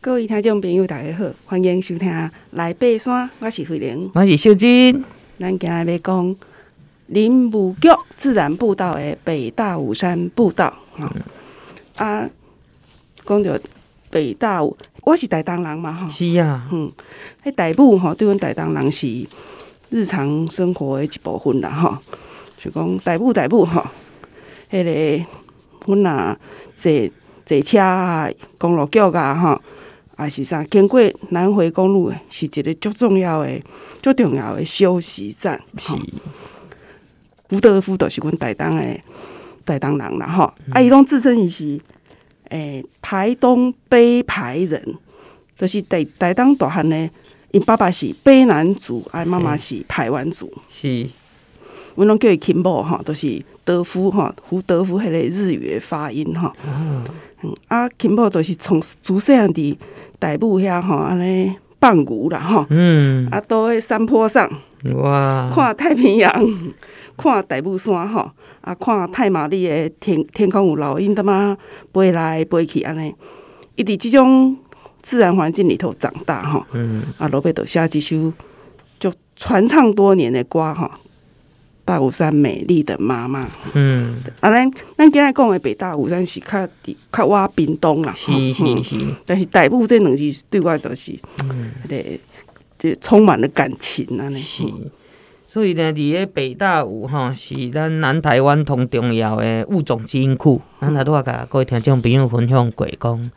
各位听众朋友，大家好，欢迎收听《来爬山》，我是慧玲，我是秀金。咱今日要讲林务局自然步道的北大武山步道。哈、嗯，啊，讲到北大武，我是台东人嘛，吼。是啊。嗯，迄大武吼，对阮台东人是日常生活的一部分啦，吼。就讲大武大武吼，迄、那个阮若坐坐车啊，公路局啊，哈。啊，是啥？经过南回公路诶，是一个足重要诶、足重要诶休息站。是，胡德夫都是阮台东诶台东人啦，吼、嗯。啊，伊拢自称伊是诶、欸、台东卑排人，就是台台东大汉呢，因爸爸是卑南族，啊，妈妈是排湾族。是，阮拢叫伊金某吼，都、就是德夫吼，胡德夫迄个日语诶发音吼。嗯，啊，金某都是从自细汉伫。大武遐吼，安尼放牛啦吼，嗯，啊，倒喺山坡上，哇，看太平洋，看大武山吼，啊，看太马里的天天空有老鹰在嘛飞来飞去安尼，伊伫即种自然环境里头长大吼，嗯，啊，落尾就写一首就传唱多年的歌吼。大武山美丽的妈妈，嗯，啊，咱咱今日讲的北大武山是较伫较我屏东啦，是是是，但是大武这两字对我就是，嗯，对，就充满了感情啊，是，所以呢，伫个北大武哈是咱南台湾同重要的物种基因库，咱头拄仔甲各位听众朋友分享过讲，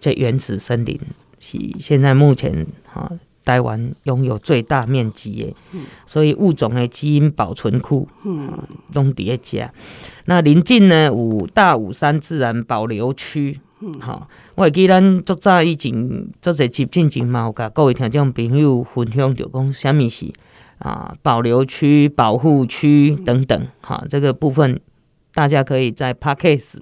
这原始森林是现在目前哈。台湾拥有最大面积的，所以物种的基因保存库，嗯，拢伫咧遮。那临近呢有大武山自然保留区，嗯，好，我会记咱足早以前做者集进前嘛，有甲各位听众朋友分享着讲，虾米是啊保留区、保护区等等，哈，这个部分大家可以在 Podcast。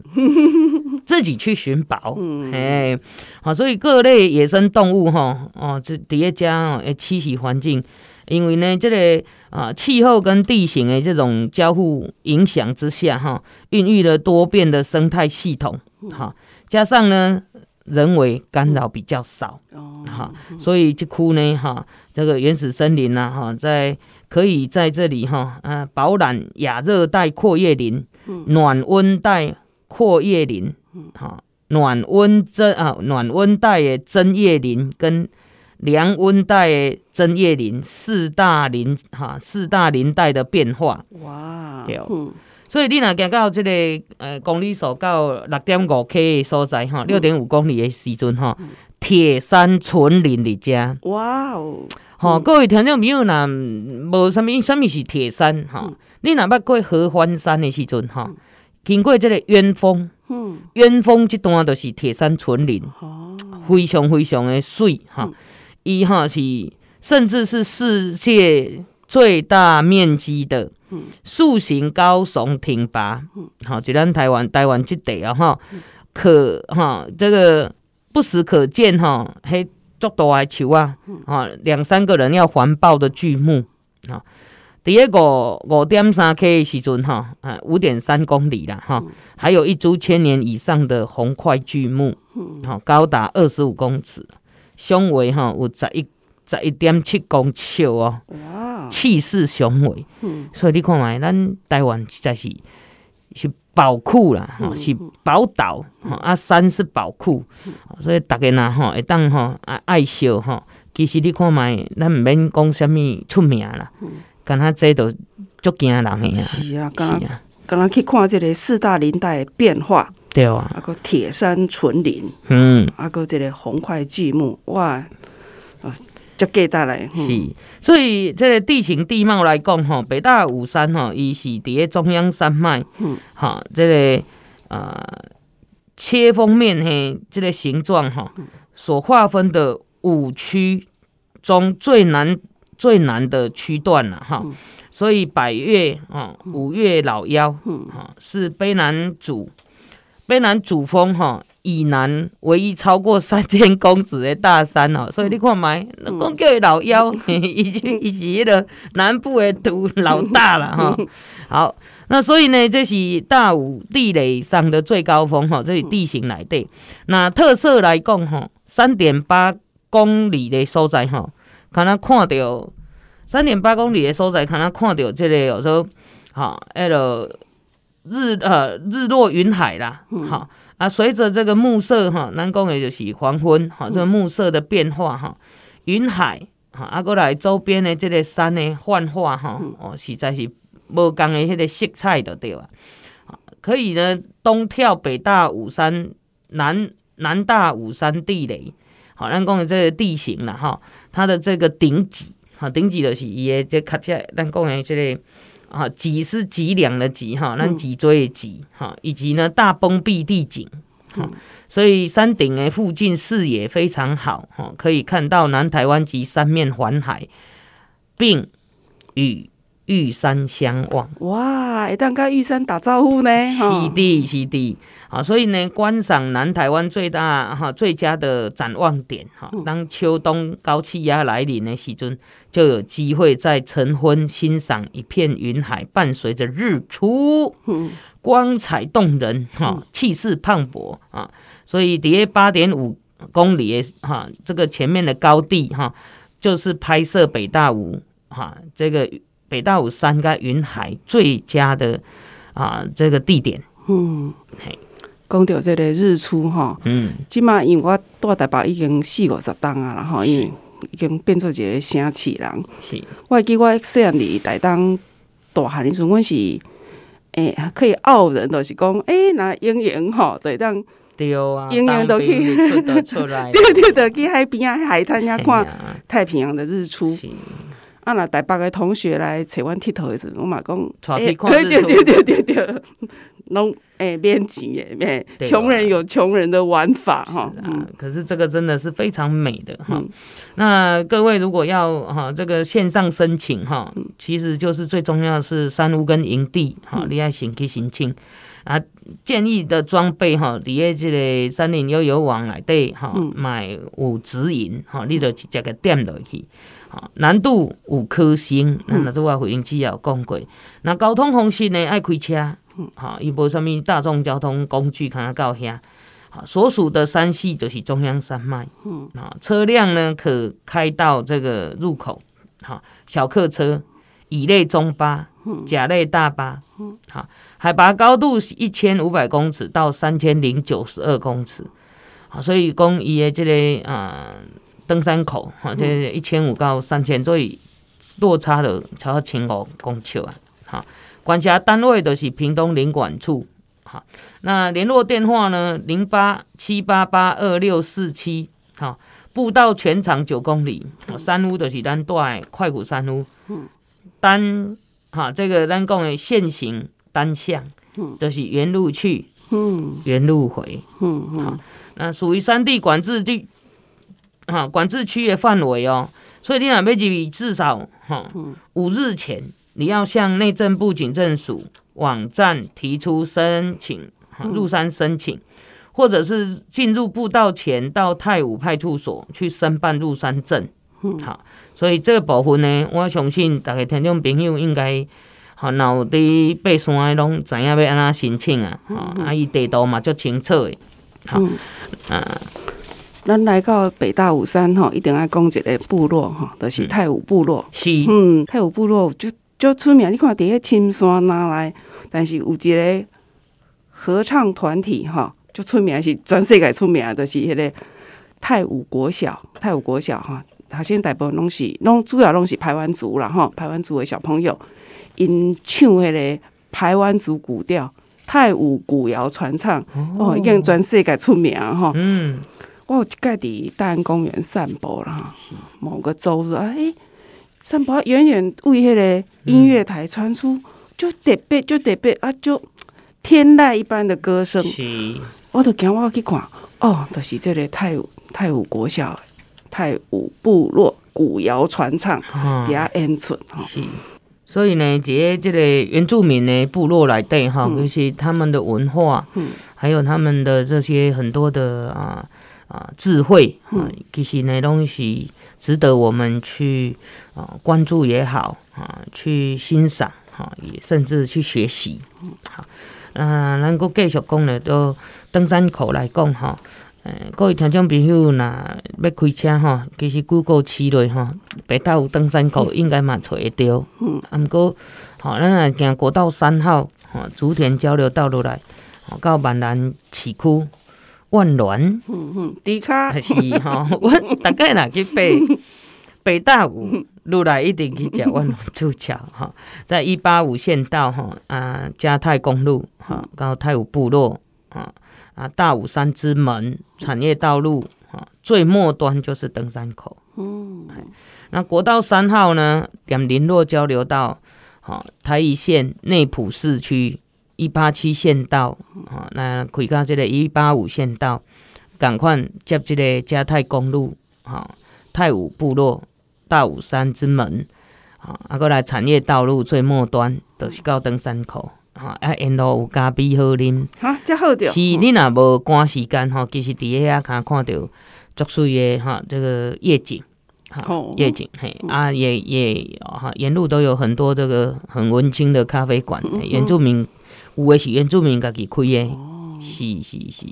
自己去寻宝，嗯，哎，好，所以各类野生动物哈，哦，这叠加诶栖息环境，因为呢，这个啊气候跟地形的这种交互影响之下哈，孕育了多变的生态系统，哈，加上呢人为干扰比较少，哈，所以这窟呢哈，这个原始森林呐哈，在可以在这里哈啊饱览亚热带阔叶林、暖温带阔叶林。好，暖温针啊，暖温带的针叶林跟凉温带的针叶林四大林哈，四大林带的变化。哇，对，嗯、所以你若行到这个呃公里数到六点五 K 的所在哈，六点五公里的时阵哈，铁山纯林的家。哇哦，好，各位听众朋友若，无什物什么是铁山哈，嗯、你若捌过合欢山的时阵哈，经过这个冤峰。嗯，鸢峰这段就是铁山纯林，哦，非常非常的水哈，伊哈是甚至是世界最大面积的树形高耸挺拔，好，就咱台湾台湾这地啊哈，可哈这个不时可见哈，嘿，足大的树啊，啊，两三个人要环抱的巨木啊。第一个五点三 K 的时阵哈，啊五点三公里啦哈，还有一株千年以上的红桧巨木，哈高达二十五公尺，胸围哈有十一十一点七公尺哦，气势雄伟，所以你看卖，咱台湾实在是是宝库啦，哈是宝岛，啊山是宝库，所以大家呐哈会当哈爱爱惜哈，其实你看卖，咱唔免讲什么出名啦。敢若这都足惊人的呀！是啊，敢若敢若去看这个四大林带的变化，对啊，啊个铁山纯林，嗯，啊个这个红桧巨木，哇，啊，足价值嘞！是，所以这个地形地貌来讲，吼，北大武山吼，伊是伫咧中央山脉，嗯，哈，这个呃切封面嘿，这个形状哈，所划分的五区中最南。最难的区段了哈，所以百岳啊，五岳老妖啊，是卑南主卑南主峰哈以南唯一超过三千公尺的大山哦，所以你看嘛，讲叫伊老妖，已经已经了南部的土老大了哈。好，那所以呢，这是大武地垒上的最高峰哈，这是地形来的。那特色来讲哈，三点八公里的所在哈，可能看到三点八公里的所在，可能看到这个有时候哈，那个日呃日落云海啦，哈、嗯、啊，随着这个暮色哈，咱讲的就是黄昏哈，这个暮色的变化哈，云海哈啊，过来周边的这个山的幻化哈，哦，实在是无共的迄个色彩的对啊？可以呢，东跳北大武山，南南大武山地雷，好，咱讲的这个地形啦哈，它的这个顶脊，哈，顶脊就是伊的这卡起咱讲的这个。啊，脊是脊梁的脊哈，咱脊椎的脊哈，以及呢大崩壁地景哈，所以山顶的附近视野非常好哈，可以看到南台湾及三面环海，并与玉山相望。哇，会当跟玉山打招呼呢？是的，是的。啊，所以呢，观赏南台湾最大哈最佳的展望点哈，当秋冬高气压来临的时阵，就有机会在晨昏欣赏一片云海，伴随着日出，光彩动人哈，气势磅礴啊。所以底下八点五公里的哈，这个前面的高地哈，就是拍摄北大武哈这个北大武山跟云海最佳的啊这个地点。嗯，嘿。讲到这个日出哈，嗯，即马因为我住台北已经四五十冬啊，然后因为已经变做一个城市人。是，我记我细汉伫台东大汉的时阵，阮是诶、欸、可以傲人，就是讲诶，那英英吼对当对啊，英英都去出来，对对对，去海边啊海滩遐看太平洋的日出。啊，那台北的同学来找阮佚佗的时阵，我嘛讲，欸、对对对对对对。农诶，免钱诶，穷人有穷人的玩法哈。是啊，可是这个真的是非常美的哈。那各位如果要哈这个线上申请哈，其实就是最重要的是山屋跟营地哈，你要先去申请啊。建议的装备哈，底下这个山林悠游网内底哈，买五指引哈，你就直接个点落去。难度五颗星，那都我回应机也有讲过。那交通方式呢，爱开车。好，伊无啥物大众交通工具，可能到遐。好，所属的山系就是中央山脉。嗯，啊，车辆呢可开到这个入口。好，小客车、乙类中巴、甲类大巴。海拔高度是一千五百公尺到三千零九十二公尺。好，所以讲伊的这个啊登山口，哈，这一千五到三千，所以落差的超过千五公尺啊。好。管辖单位的是屏东林管处，哈，那联络电话呢？零八七八八二六四七，哈，步道全长九公里，山屋的是咱带快虎山屋，单，哈，这个咱讲的线行单向，就是原路去，原路回，好，那属于山地管制地，哈，管制区的范围哦，所以你若要入至少哈五日前。你要向内政部警政署网站提出申请，入山申请，或者是进入步道前到太武派出所去申办入山证。好，所以这个部分呢，我相信大家听众朋友应该好，脑的爬山的拢知影要安怎申请啊。啊，伊地图嘛足清楚的。好，啊，咱来到北大武山吼，一定要讲一个部落吼，就是太武部落。是，嗯，太武部落就。就出名，你看伫迄青山哪来？但是有一个合唱团体吼，就出名是全世界出名的，就是迄个太武国小。太武国小吼，头先大部分拢是拢主要拢是排湾族啦吼，排湾族的小朋友因唱迄个排湾族古调太武古谣传唱哦，已经全世界出名吼。嗯，我有一摆伫大安公园散步啦，某个周日哎。欸散步，远远为迄个音乐台传出，就特别，就特别啊，就天籁一般的歌声。是，我都惊我去看，哦，就是这个太武太武国小太武部落古谣传唱底下演出。是，所以呢，这这个原住民的部落来对哈，就是他们的文化，嗯，还有他们的这些很多的啊啊智慧啊，其实呢东西。值得我们去啊关注也好啊，去欣赏哈，也甚至去学习。好，嗯，能够继续讲呢，都登山口来讲哈，诶，各位听众朋友，若要开车吼，其实 Google 市内吼，北大武登山口应该嘛找会到。嗯，啊，毋过，吼，咱若行国道三号，吼，竹田交流道路来，吼，到万兰市区万峦，嗯嗯，迪卡还是吼，我大概若去北北 大武路来，一定去食万峦猪脚，吼，在一八五县道，吼，啊，嘉泰公路，吼，到泰武部落，啊。啊，大武山之门产业道路啊，最末端就是登山口。嗯，那国道三号呢，点林落交流道，好，台一线内埔市区一八七县道，好，那开到这个一八五县道，赶快接这个嘉泰公路，好，太武部落大武山之门，好，啊，过来产业道路最末端都、就是到登山口。吼，啊，沿路有咖啡好啉，哈，真好着。是，你若无赶时间吼，其实伫遐看看到足水诶哈，这个夜景，哈，夜景嘿，啊，也也哈，沿路都有很多这个很温馨的咖啡馆，原住民有诶是原住民家己开诶，是是是。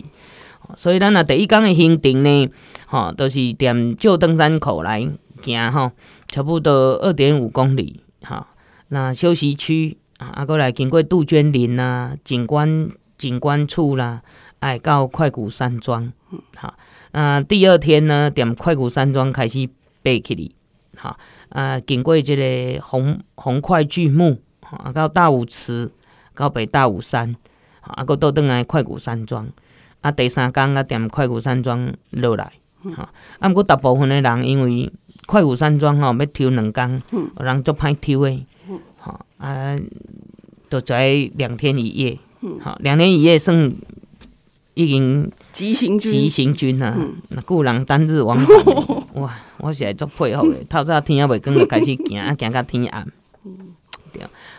所以咱若第一天诶行程呢，吼，都是踮旧登山口来行吼，差不多二点五公里，哈，那休息区。啊，过来经过杜鹃林啦，景观景观处啦，哎，到快谷山庄，好，啊，第二天呢，踮快谷山庄开始爬起哩，好，啊，经过这个红红块巨木，啊，到大武祠，到北大武山，啊，搁倒转来快谷山庄，啊，第三天啊，踮快谷山庄落来，哈，啊，毋过大部分的人因为快谷山庄吼要抽两工，有人足歹抽诶。吼啊，都在两天一夜。好，两天一夜算已经急行军，急行军啊！那故人单日往返，哇！我现在足佩服的，透早天还袂光就开始行，啊，行到天暗。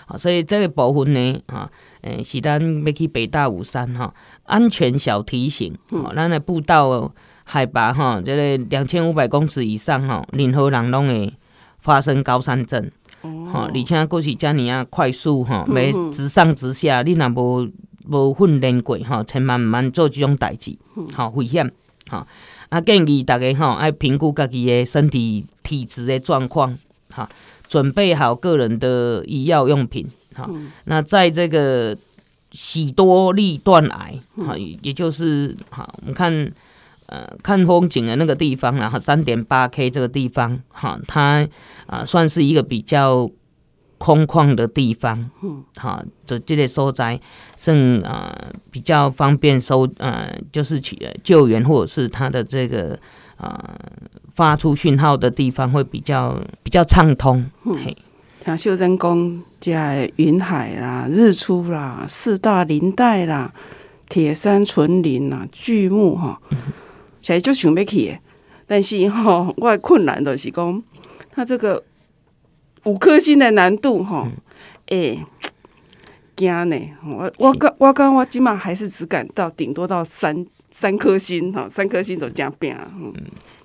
对，好，所以这个部分呢，哈，诶，是咱要去北大武山哈，安全小提醒，好，咱的步道海拔哈，这个两千五百公尺以上吼，任何人拢会发生高山症。吼，而且佫是遮尔啊快速吼，要直上直下，你若无无训练过吼，千万毋通做即种代志，吼危险，吼啊建议大家吼爱评估家己诶身体体质诶状况，哈，准备好个人的医药用品，哈，那在这个喜多利断崖，哈，也就是哈，我们看。呃，看风景的那个地方，然后三点八 K 这个地方，哈，它啊算是一个比较空旷的地方，嗯，好，就这个所在，算啊比较方便收，呃，就是去救援或者是它的这个啊发出讯号的地方会比较比较畅通。嗯，嘿，像秀珍宫在云海啦、日出啦、四大林带啦、铁山纯林啦、巨木哈。其实就想要去，但是吼，我的困难就是讲，它这个五颗星的难度吼，诶，惊呢。我我刚我刚我今嘛还是只敢到顶多到三三颗星哈，三颗星都加变。嗯，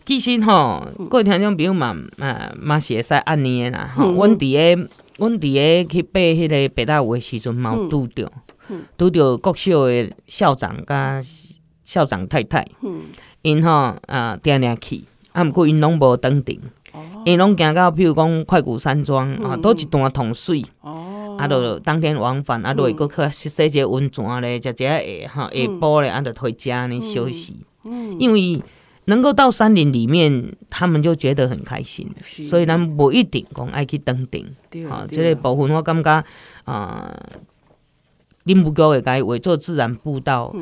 其实吼，各位听众朋友嘛，啊嘛是会使安尼的啦。吼，阮伫个阮伫个去爬迄个北大湖的时阵，嘛有拄着，拄着国小的校长甲校长太太。嗯。因吼啊，定定去，啊，毋过因拢无登顶，因拢行到，譬如讲快谷山庄啊，倒一段通水，啊，就当天往返，啊，就会搁去洗一个温泉咧，食一下下哈，下晡咧，啊，就回家呢休息。嗯因为能够到山林里面，他们就觉得很开心，所以咱无一定讲爱去登顶。啊，这个部分我感觉啊，林务局会该为做自然步道。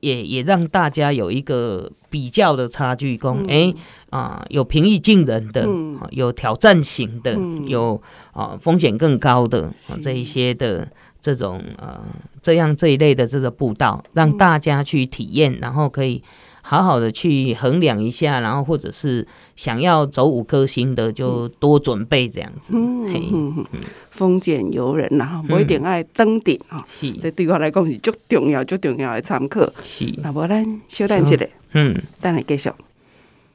也也让大家有一个比较的差距，讲哎啊，有平易近人的，有挑战型的，有啊风险更高的啊这一些的这种呃这样这一类的这个步道，让大家去体验，然后可以。好好的去衡量一下，然后或者是想要走五颗星的，就多准备这样子。嗯嗯嗯，丰俭由人呐，不一定爱登顶啊。是，这对我来讲是最重要、最重要的参考。是，那不然小等一下，嗯，等下继续。